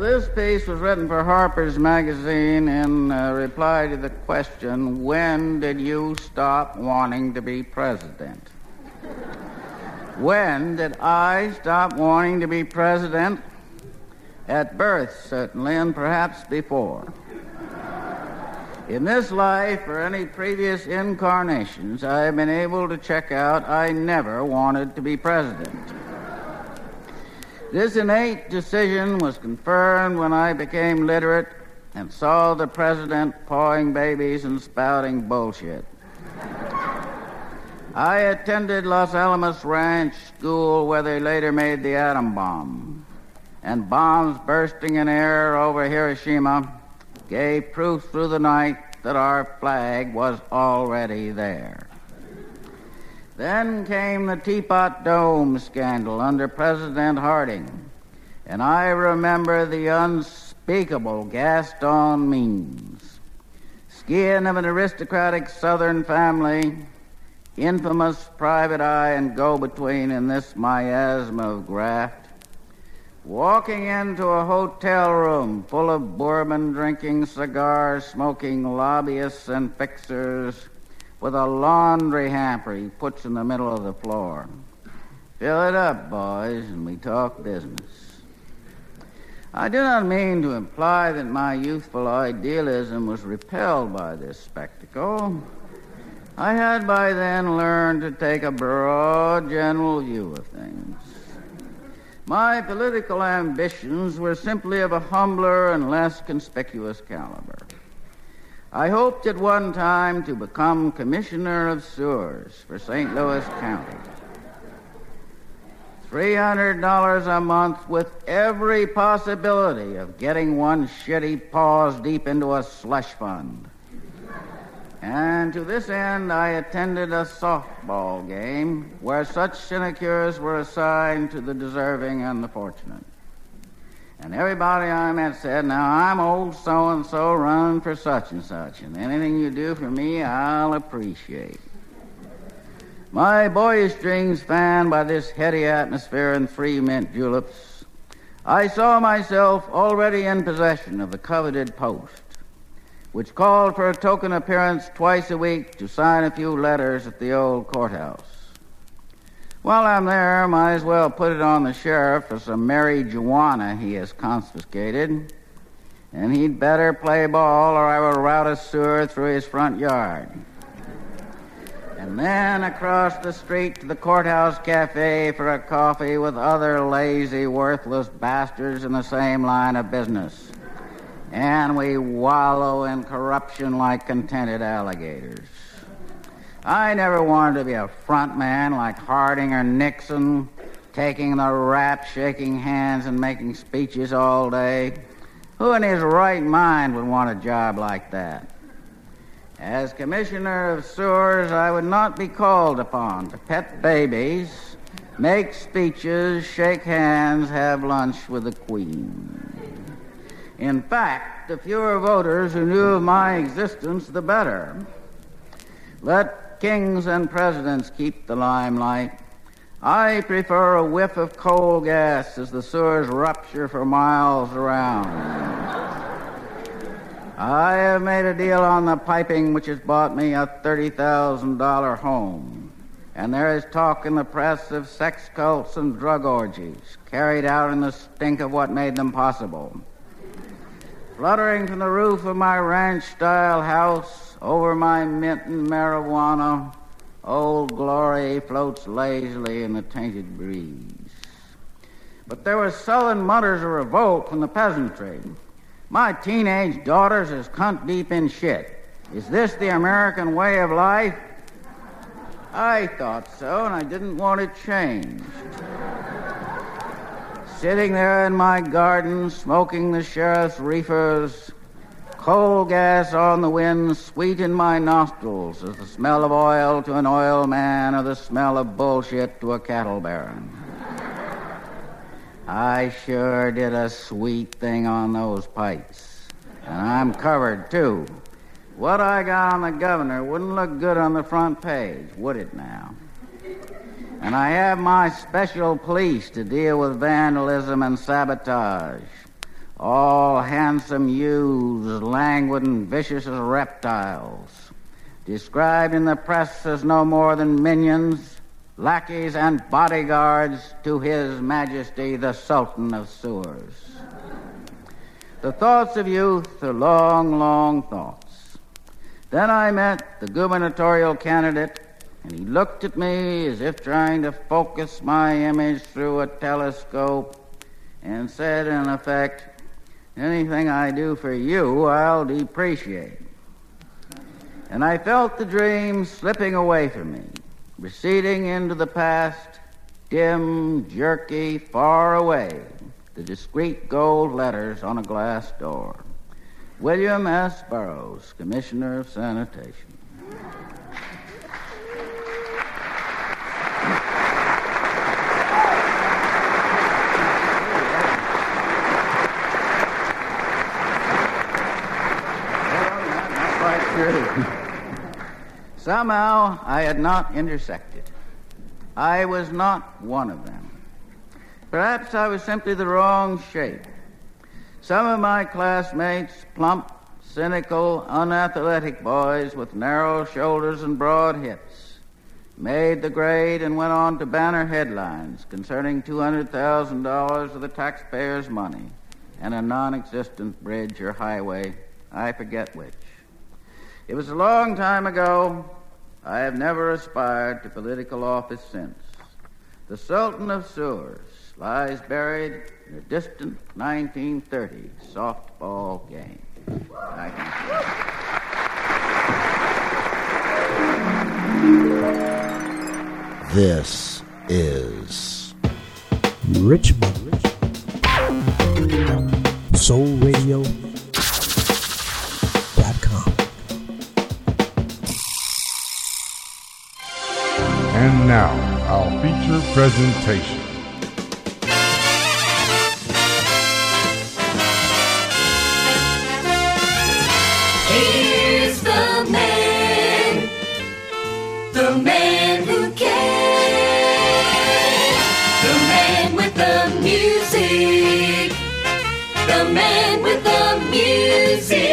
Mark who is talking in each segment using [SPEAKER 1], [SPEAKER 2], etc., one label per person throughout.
[SPEAKER 1] This piece was written for Harper's Magazine in uh, reply to the question When did you stop wanting to be president? when did I stop wanting to be president? At birth, certainly, and perhaps before. In this life or any previous incarnations, I have been able to check out I never wanted to be president. This innate decision was confirmed when I became literate and saw the president pawing babies and spouting bullshit. I attended Los Alamos Ranch School where they later made the atom bomb. And bombs bursting in air over Hiroshima gave proof through the night that our flag was already there. Then came the Teapot Dome scandal under President Harding, and I remember the unspeakable Gaston Means, skin of an aristocratic Southern family, infamous private eye and go-between in this miasma of graft, walking into a hotel room full of bourbon drinking, cigar smoking lobbyists and fixers with a laundry hamper he puts in the middle of the floor. Fill it up, boys, and we talk business. I do not mean to imply that my youthful idealism was repelled by this spectacle. I had by then learned to take a broad, general view of things. My political ambitions were simply of a humbler and less conspicuous caliber. I hoped at one time to become Commissioner of Sewers for St. Louis County. $300 a month with every possibility of getting one shitty paws deep into a slush fund. And to this end, I attended a softball game where such sinecures were assigned to the deserving and the fortunate. And everybody I met said, Now I'm old so and so run for such and such, and anything you do for me, I'll appreciate. My boyish dreams fanned by this heady atmosphere and free mint juleps, I saw myself already in possession of the coveted post, which called for a token appearance twice a week to sign a few letters at the old courthouse. While I'm there, might as well put it on the sheriff for some marijuana he has confiscated. And he'd better play ball or I will route a sewer through his front yard. And then across the street to the courthouse cafe for a coffee with other lazy, worthless bastards in the same line of business. And we wallow in corruption like contented alligators. I never wanted to be a front man like Harding or Nixon, taking the rap, shaking hands, and making speeches all day. Who in his right mind would want a job like that? As Commissioner of Sewers, I would not be called upon to pet babies, make speeches, shake hands, have lunch with the Queen. In fact, the fewer voters who knew of my existence, the better. Let kings and presidents keep the limelight. I prefer a whiff of coal gas as the sewers rupture for miles around. I have made a deal on the piping which has bought me a $30,000 home. And there is talk in the press of sex cults and drug orgies carried out in the stink of what made them possible. Fluttering from the roof of my ranch style house over my mint and marijuana, old glory floats lazily in the tainted breeze. But there were sullen mutters of revolt from the peasantry. My teenage daughter's is cunt deep in shit. Is this the American way of life? I thought so, and I didn't want it changed. Sitting there in my garden, smoking the sheriff's reefers, Coal gas on the wind, sweet in my nostrils as the smell of oil to an oil man or the smell of bullshit to a cattle baron. I sure did a sweet thing on those pipes. And I'm covered, too. What I got on the governor wouldn't look good on the front page, would it now? And I have my special police to deal with vandalism and sabotage all handsome youths, languid and vicious as reptiles, described in the press as no more than minions, lackeys, and bodyguards to His Majesty the Sultan of Sewers. The thoughts of youth are long, long thoughts. Then I met the gubernatorial candidate, and he looked at me as if trying to focus my image through a telescope and said, in effect, Anything I do for you, I'll depreciate. And I felt the dream slipping away from me, receding into the past, dim, jerky, far away, the discreet gold letters on a glass door. William S. Burroughs, Commissioner of Sanitation. Somehow I had not intersected. I was not one of them. Perhaps I was simply the wrong shape. Some of my classmates, plump, cynical, unathletic boys with narrow shoulders and broad hips, made the grade and went on to banner headlines concerning $200,000 of the taxpayers' money and a non existent bridge or highway, I forget which. It was a long time ago. I have never aspired to political office since. The Sultan of Sewers lies buried in a distant 1930 softball game.
[SPEAKER 2] This is
[SPEAKER 3] Richmond Soul Radio
[SPEAKER 4] And now, our feature presentation.
[SPEAKER 5] Here's the man, the man who cares, the man with the music, the man with the music.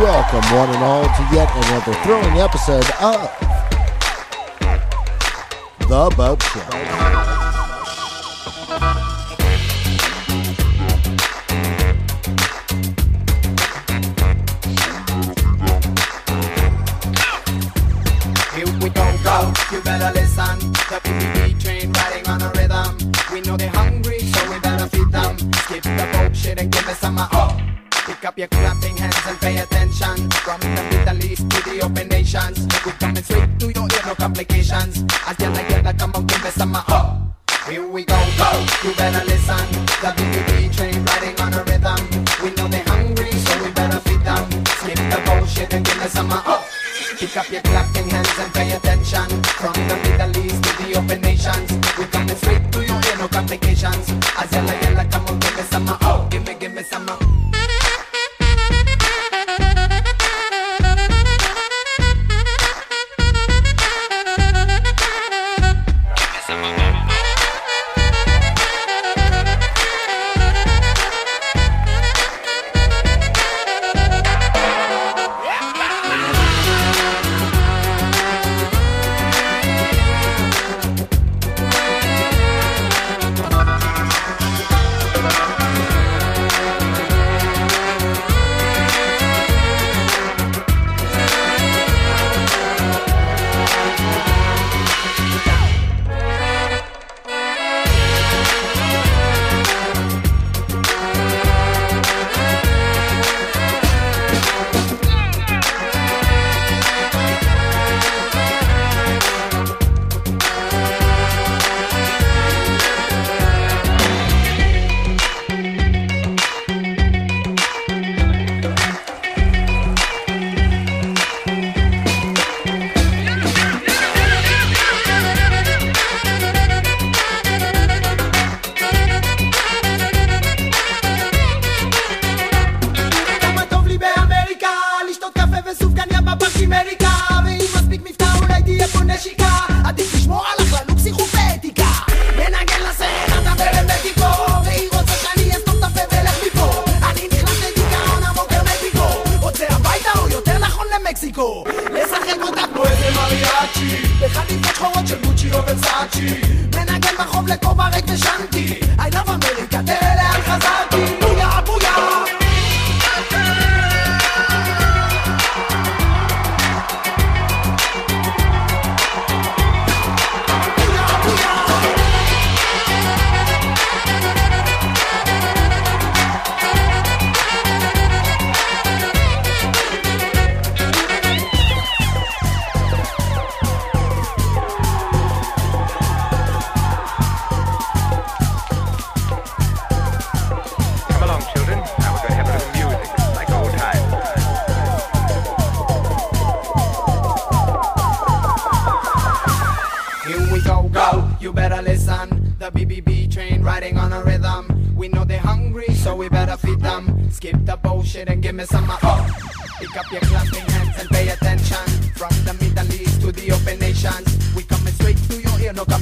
[SPEAKER 2] Welcome one and all to yet another thrilling episode of The Bopst Show.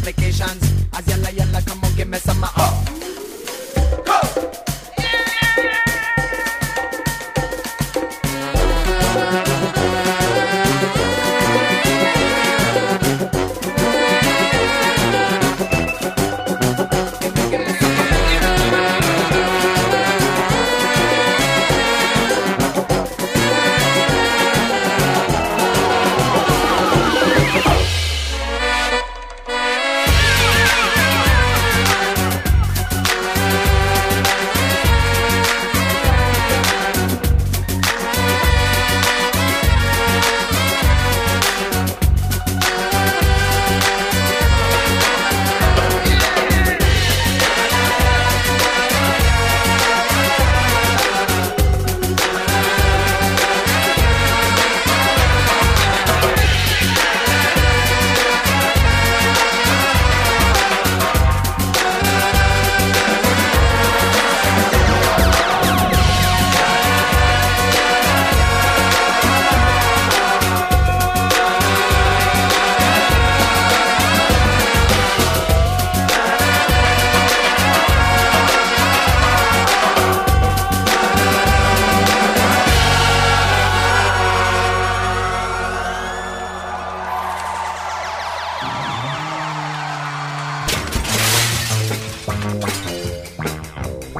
[SPEAKER 6] complications. As
[SPEAKER 2] yalla yalla, come on, give me some.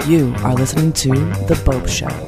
[SPEAKER 7] You are listening to The Bopst Show.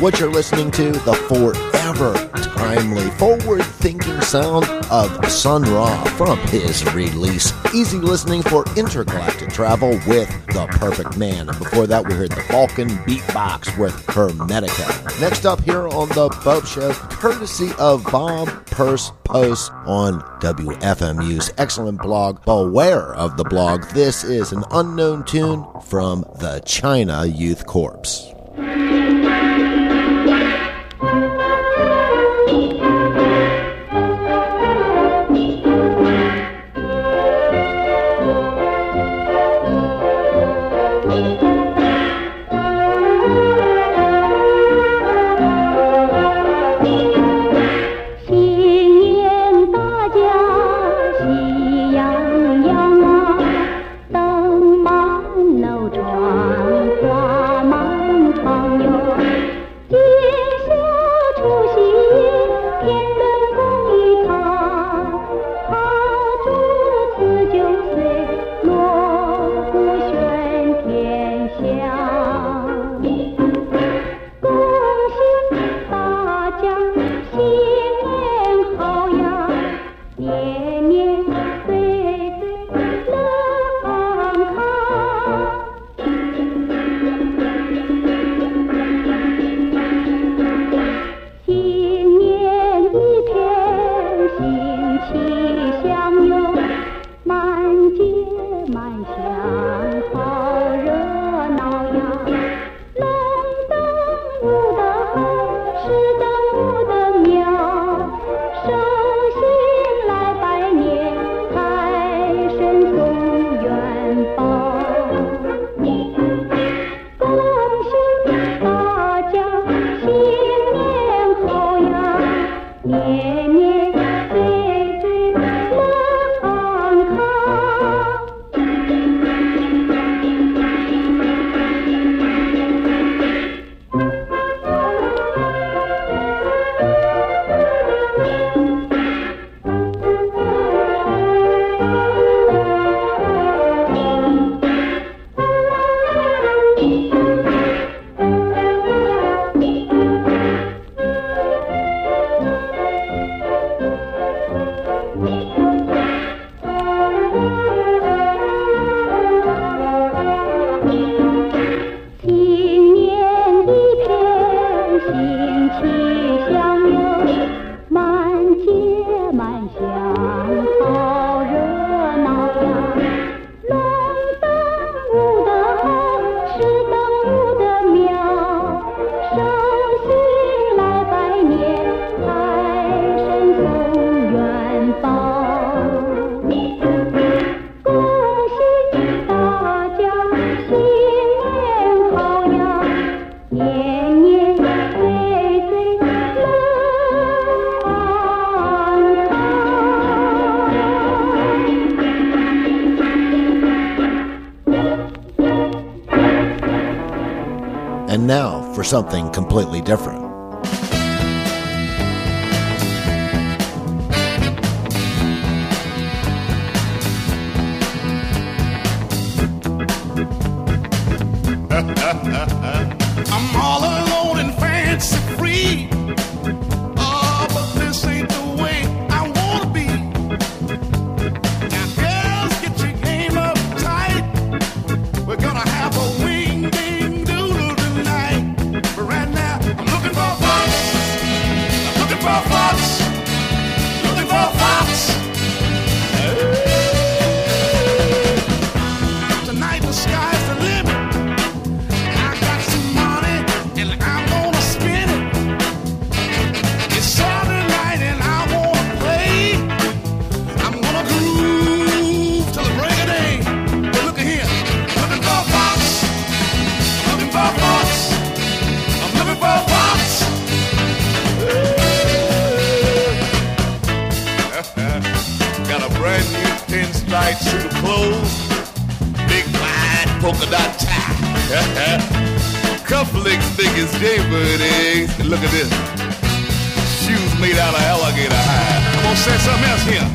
[SPEAKER 8] what you're listening to, the forever timely, forward thinking sound of Sun Ra from his release. Easy listening for intergalactic travel with The Perfect Man. And before that, we heard the Balkan Beat Box with Hermetico. Next up here on The Bopst Show, courtesy of Bob Purse Post on WFMU's excellent blog, Beware of the Blog. This is an unknown tune from the China Youth Corps. something completely different.
[SPEAKER 9] I'm all alone and fancy free. that I tie. Cufflinks thick as jaybird look at this. Shoes made out of alligator hide. I'm gonna say something else here.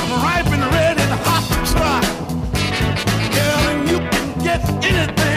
[SPEAKER 9] I'm ripe and red and hot to try. Girl, and you can get anything.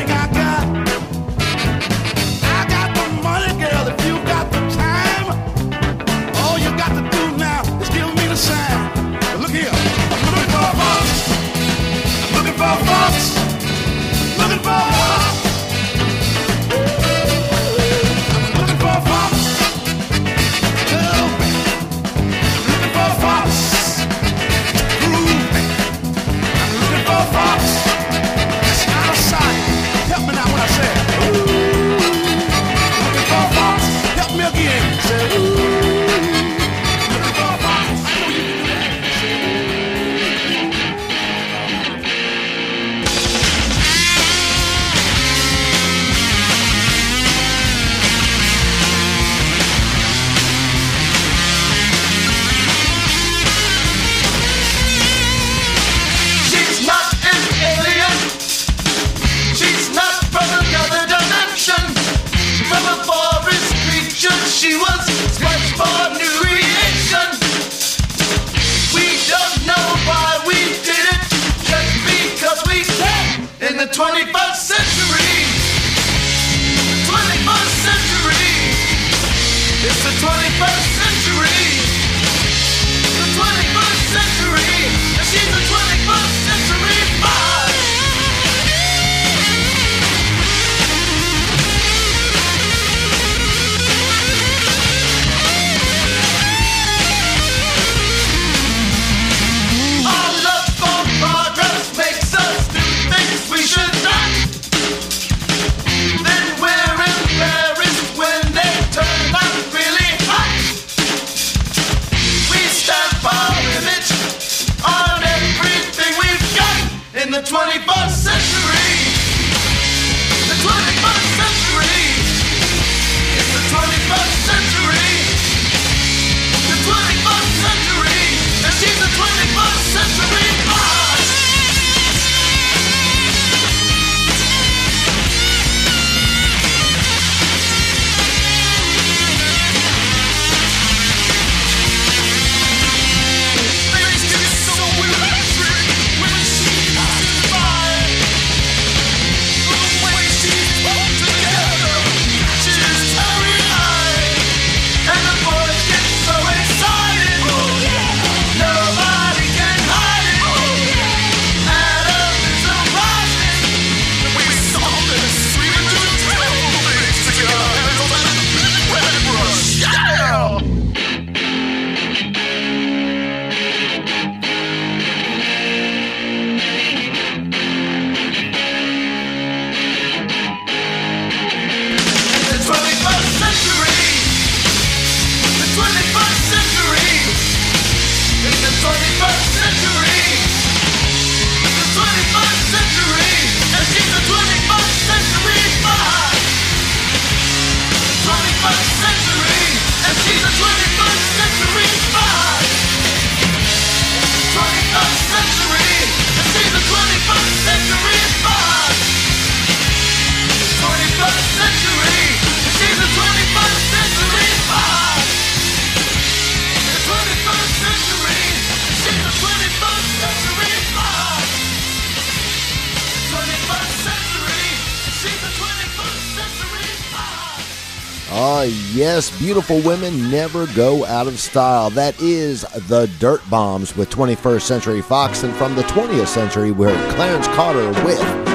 [SPEAKER 10] beautiful women never go out of style. That is The Dirtbombs with 21st Century Fox, and from the 20th century, we're Clarence Carter with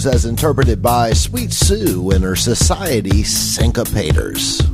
[SPEAKER 11] blues as interpreted by Sweet Sue and her Society Syncopators.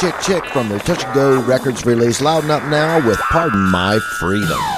[SPEAKER 12] Chick Chick from the Touch and Go Records release Louden Up Now with Pardon My Freedom.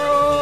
[SPEAKER 13] so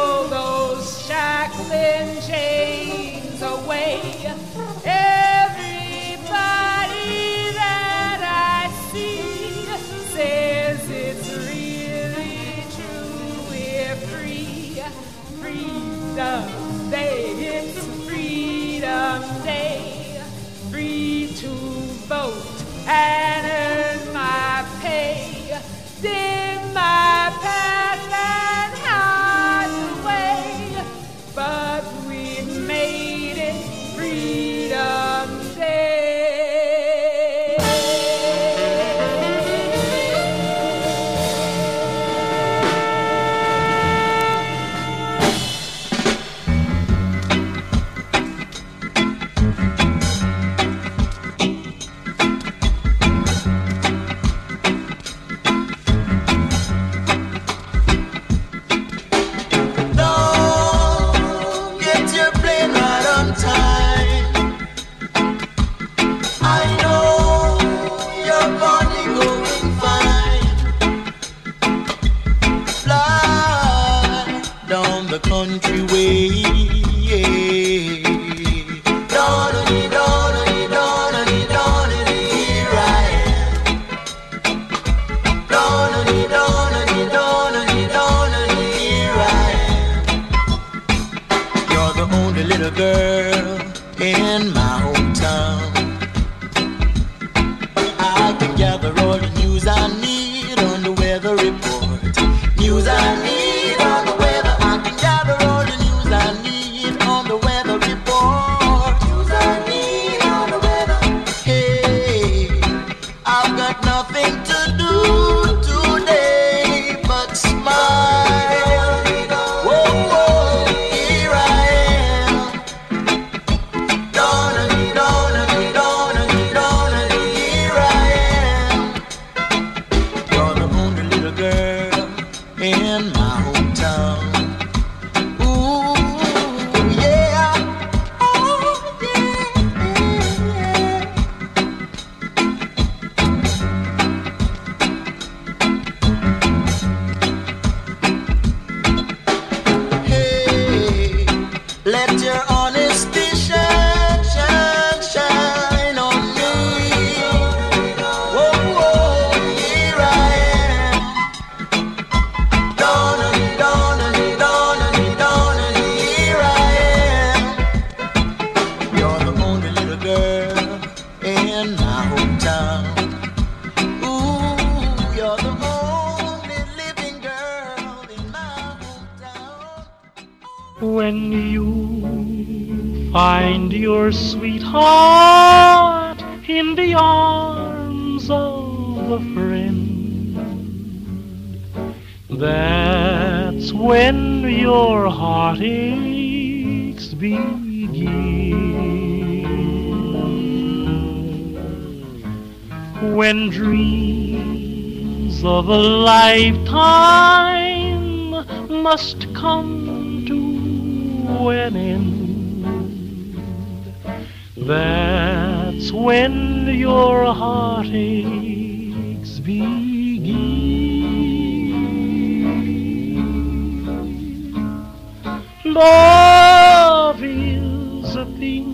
[SPEAKER 13] love is a thing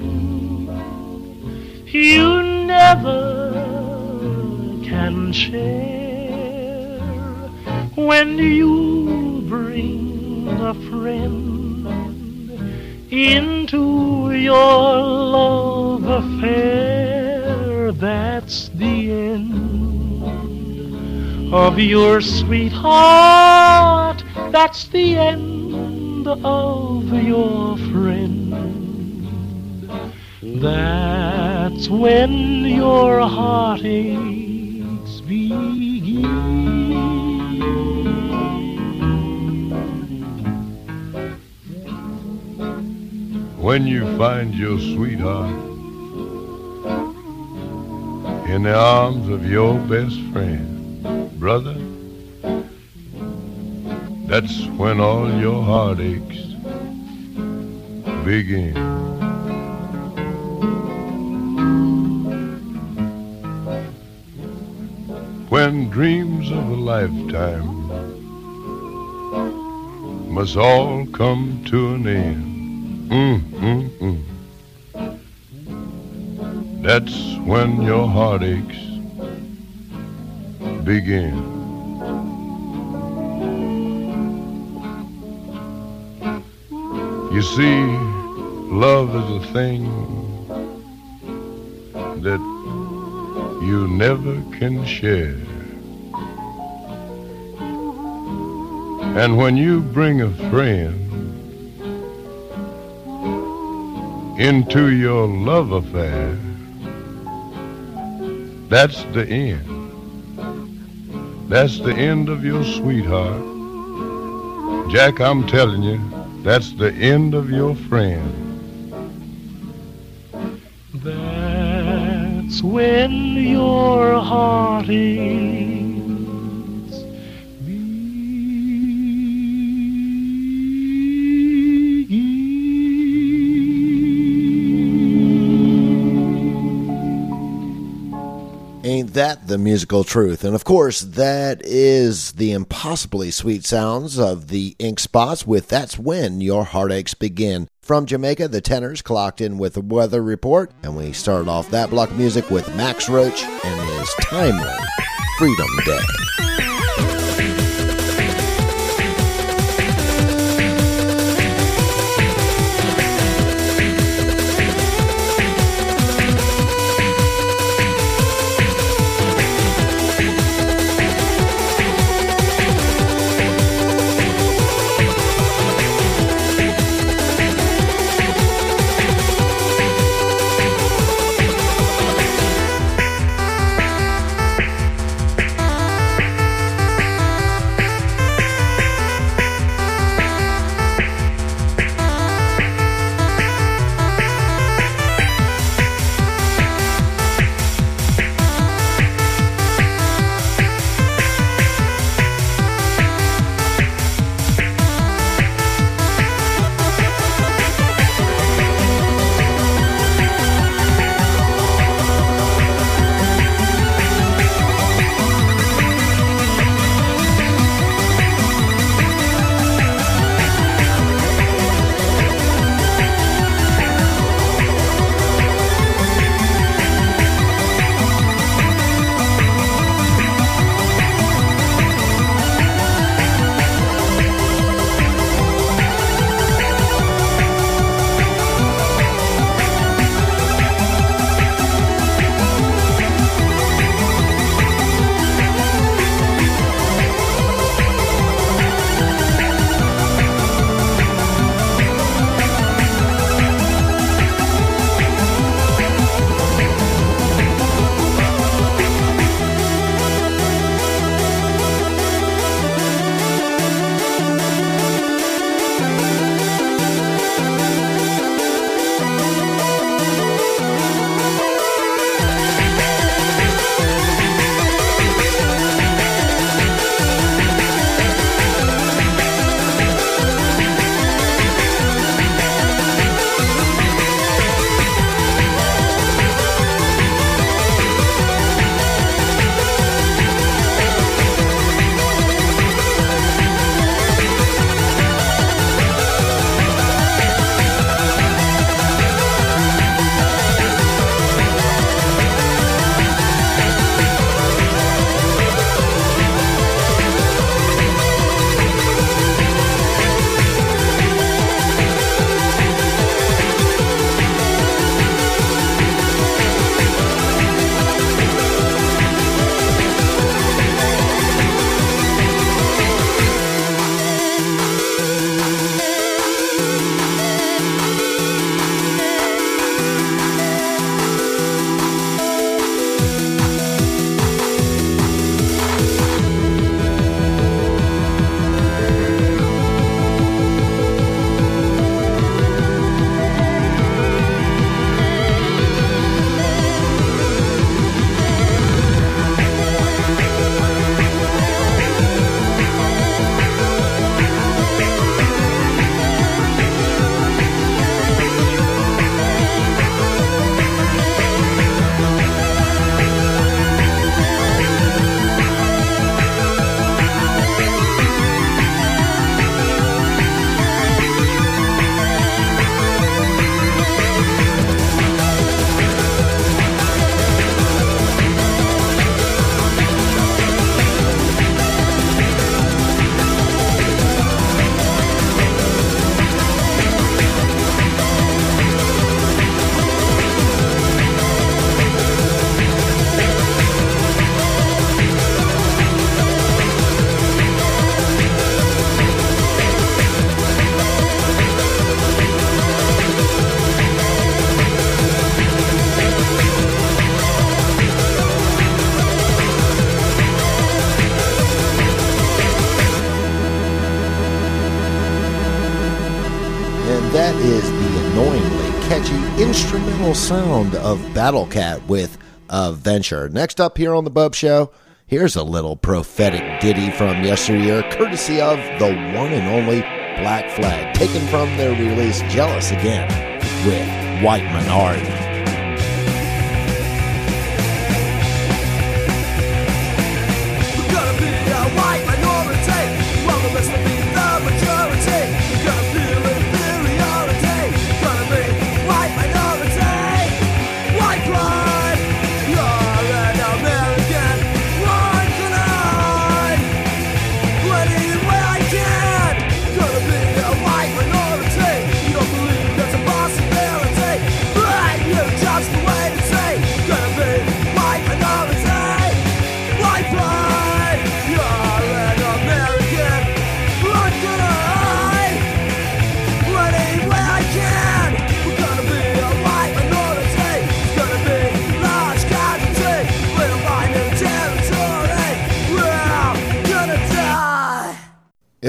[SPEAKER 13] you never can share when you bring a friend into your love affair. That's the end of your sweetheart. That's the end of your friend. That's when your heartaches begin.
[SPEAKER 14] When you find your sweetheart in the arms of your best friend, brother, that's when all your heartaches begin. When dreams of a lifetime must all come to an end. Mm, mm, mm. That's when your heartaches begin. You see, love is a thing that you never can share. And when you bring a friend into your love affair, that's the end. That's the end of your sweetheart. Jack, I'm telling you, that's the end of your friend.
[SPEAKER 15] When your heart is.
[SPEAKER 10] Ain't that the musical truth? And of course, that is the impossibly sweet sounds of the Ink Spots with That's When Your Heartaches Begin. From Jamaica, the Tennors clocked in with the weather report, and we started off that block music with Max Roach and his timely Freedom Day.
[SPEAKER 16] Of Battle Cat with a venture. Next up here on the Bopst Show, here's a little prophetic ditty from yesteryear, courtesy of the one and only Black Flag, taken from their release Jealous Again with White Minority.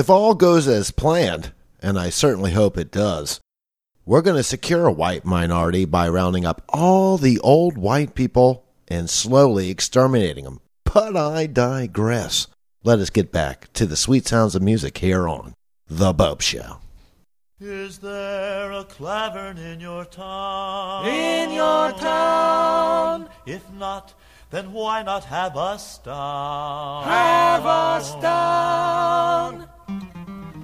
[SPEAKER 16] If all goes as planned, and I certainly hope it does, we're going to secure a white minority by rounding up all the old white people and slowly exterminating them. But I digress. Let us get back to the sweet sounds of music here on The Bopst Show.
[SPEAKER 17] Is there a Klavern in your town?
[SPEAKER 18] In your town.
[SPEAKER 17] If not, then why not have us down?
[SPEAKER 18] Have us down.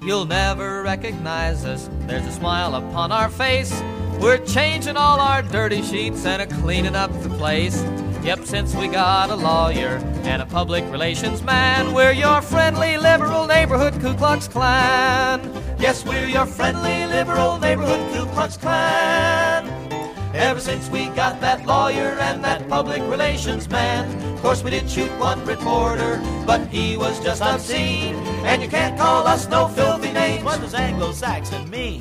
[SPEAKER 19] You'll never recognize us. There's a smile upon our face. We're changing all our dirty sheets and a cleaning up the place. Yep, since we got a lawyer and a public relations man, we're your friendly liberal neighborhood Ku Klux Klan. Yes, we're your friendly liberal neighborhood Ku Klux Klan. Ever since we got that lawyer and that public relations man. Of course, we did shoot one reporter, but he was just obscene. And you can't call us no filthy names.
[SPEAKER 17] What does Anglo-Saxon mean?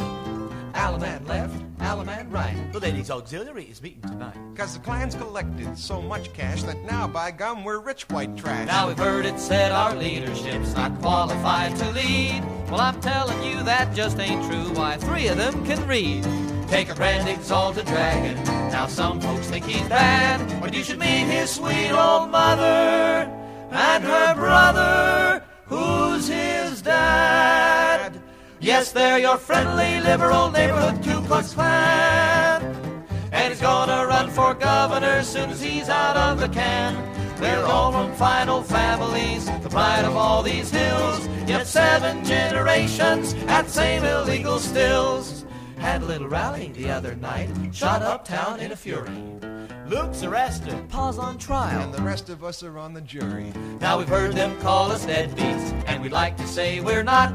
[SPEAKER 19] Alaman left, Alaman right.
[SPEAKER 17] The ladies' auxiliary is meeting tonight.
[SPEAKER 20] Because the Klan's collected so much cash that now, by gum, we're rich white trash.
[SPEAKER 19] Now we've heard it said our leadership's not qualified to lead. Well, I'm telling you that just ain't true. Why, three of them can read. Take a grand exalted dragon. Now some folks think he's bad, but you should meet his sweet old mother and her brother, who's his dad. Yes, they're your friendly liberal neighborhood Ku Klux Klan. And he's gonna run for governor soon as he's out of the can. They're all from fine old families, the pride of all these hills. Yet seven generations at same illegal stills. Had a little rally the other night, shot uptown in a fury.
[SPEAKER 17] Luke's arrested.
[SPEAKER 19] Pa's on trial.
[SPEAKER 20] And the rest of us are on the jury.
[SPEAKER 19] Now we've heard them call us deadbeats, and we'd like to say we're not.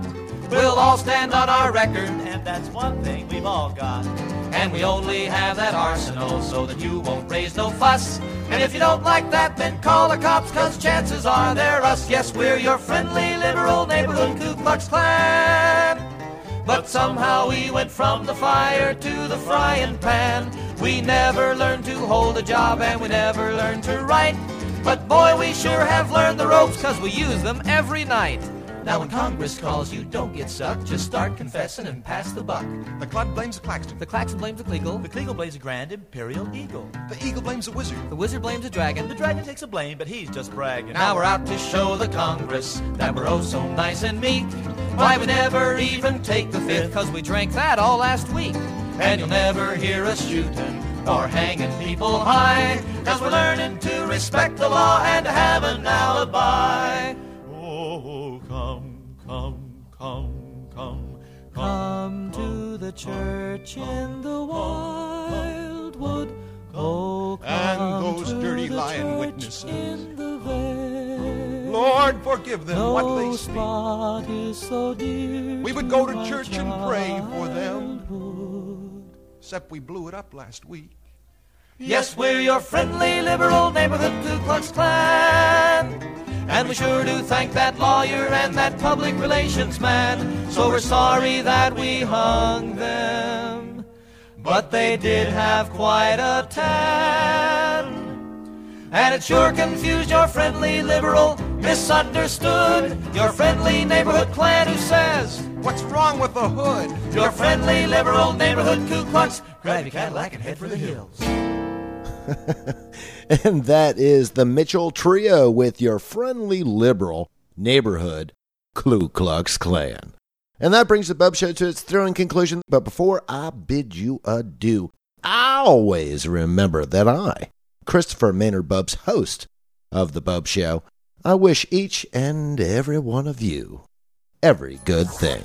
[SPEAKER 19] We'll all stand on our record,
[SPEAKER 17] And that's one thing we've all got.
[SPEAKER 19] and we only have that arsenal so that you won't raise no fuss. And if you don't like that, then call the cops, cause chances are they're us. Yes, we're your friendly liberal neighborhood Ku Klux Klan. But somehow we went from the fire to the frying pan. We never learned to hold a job and we never learned to write. But boy, we sure have learned the ropes cause we use them every night. Now when Congress calls you, don't get stuck. Just start confessing and pass the buck.
[SPEAKER 20] The club blames the Claxton.
[SPEAKER 19] The Claxon blames the Kleagle.
[SPEAKER 17] The Kleagle blames a grand imperial eagle.
[SPEAKER 20] The eagle blames the wizard.
[SPEAKER 19] The Wizard blames the Dragon.
[SPEAKER 17] The dragon takes a blame, but he's just bragging.
[SPEAKER 19] Now we're out to show the Congress that we're oh so nice and meek. Why we never even take the fifth, cause we drank that all last week. And you'll never hear us shooting or hanging people high, cause we're learning to respect the law and to have an alibi.
[SPEAKER 17] Oh, oh come, come, come, come,
[SPEAKER 19] Come to the church in the wild wildwood. Oh,
[SPEAKER 20] And those
[SPEAKER 19] to
[SPEAKER 20] dirty
[SPEAKER 19] the
[SPEAKER 20] lying witnesses.
[SPEAKER 19] In the vale.
[SPEAKER 20] Lord, forgive them
[SPEAKER 19] no
[SPEAKER 20] what they speak.
[SPEAKER 19] so dear
[SPEAKER 20] We would go to church and pray for them. Except we blew it up last week.
[SPEAKER 19] Yes, we're your friendly liberal neighborhood Ku Klux Klan. And we sure do thank that lawyer and that public relations man. So we're sorry that we hung them. But they did have quite a tan. And it sure confused your friendly liberal misunderstood. Your friendly neighborhood Klan who says,
[SPEAKER 20] What's wrong with the hood?
[SPEAKER 19] Your friendly liberal neighborhood Ku Klux. Grab your Cadillac and head for the hills.
[SPEAKER 21] and that is the Mitchell Trio with your friendly liberal neighborhood Ku Klux Klan. And that brings the Bopst Show to its thrilling conclusion. But before I bid you adieu, always remember that I, Christopher Maynard Bopst, host of the Bopst Show, I wish each and every one of you every good thing.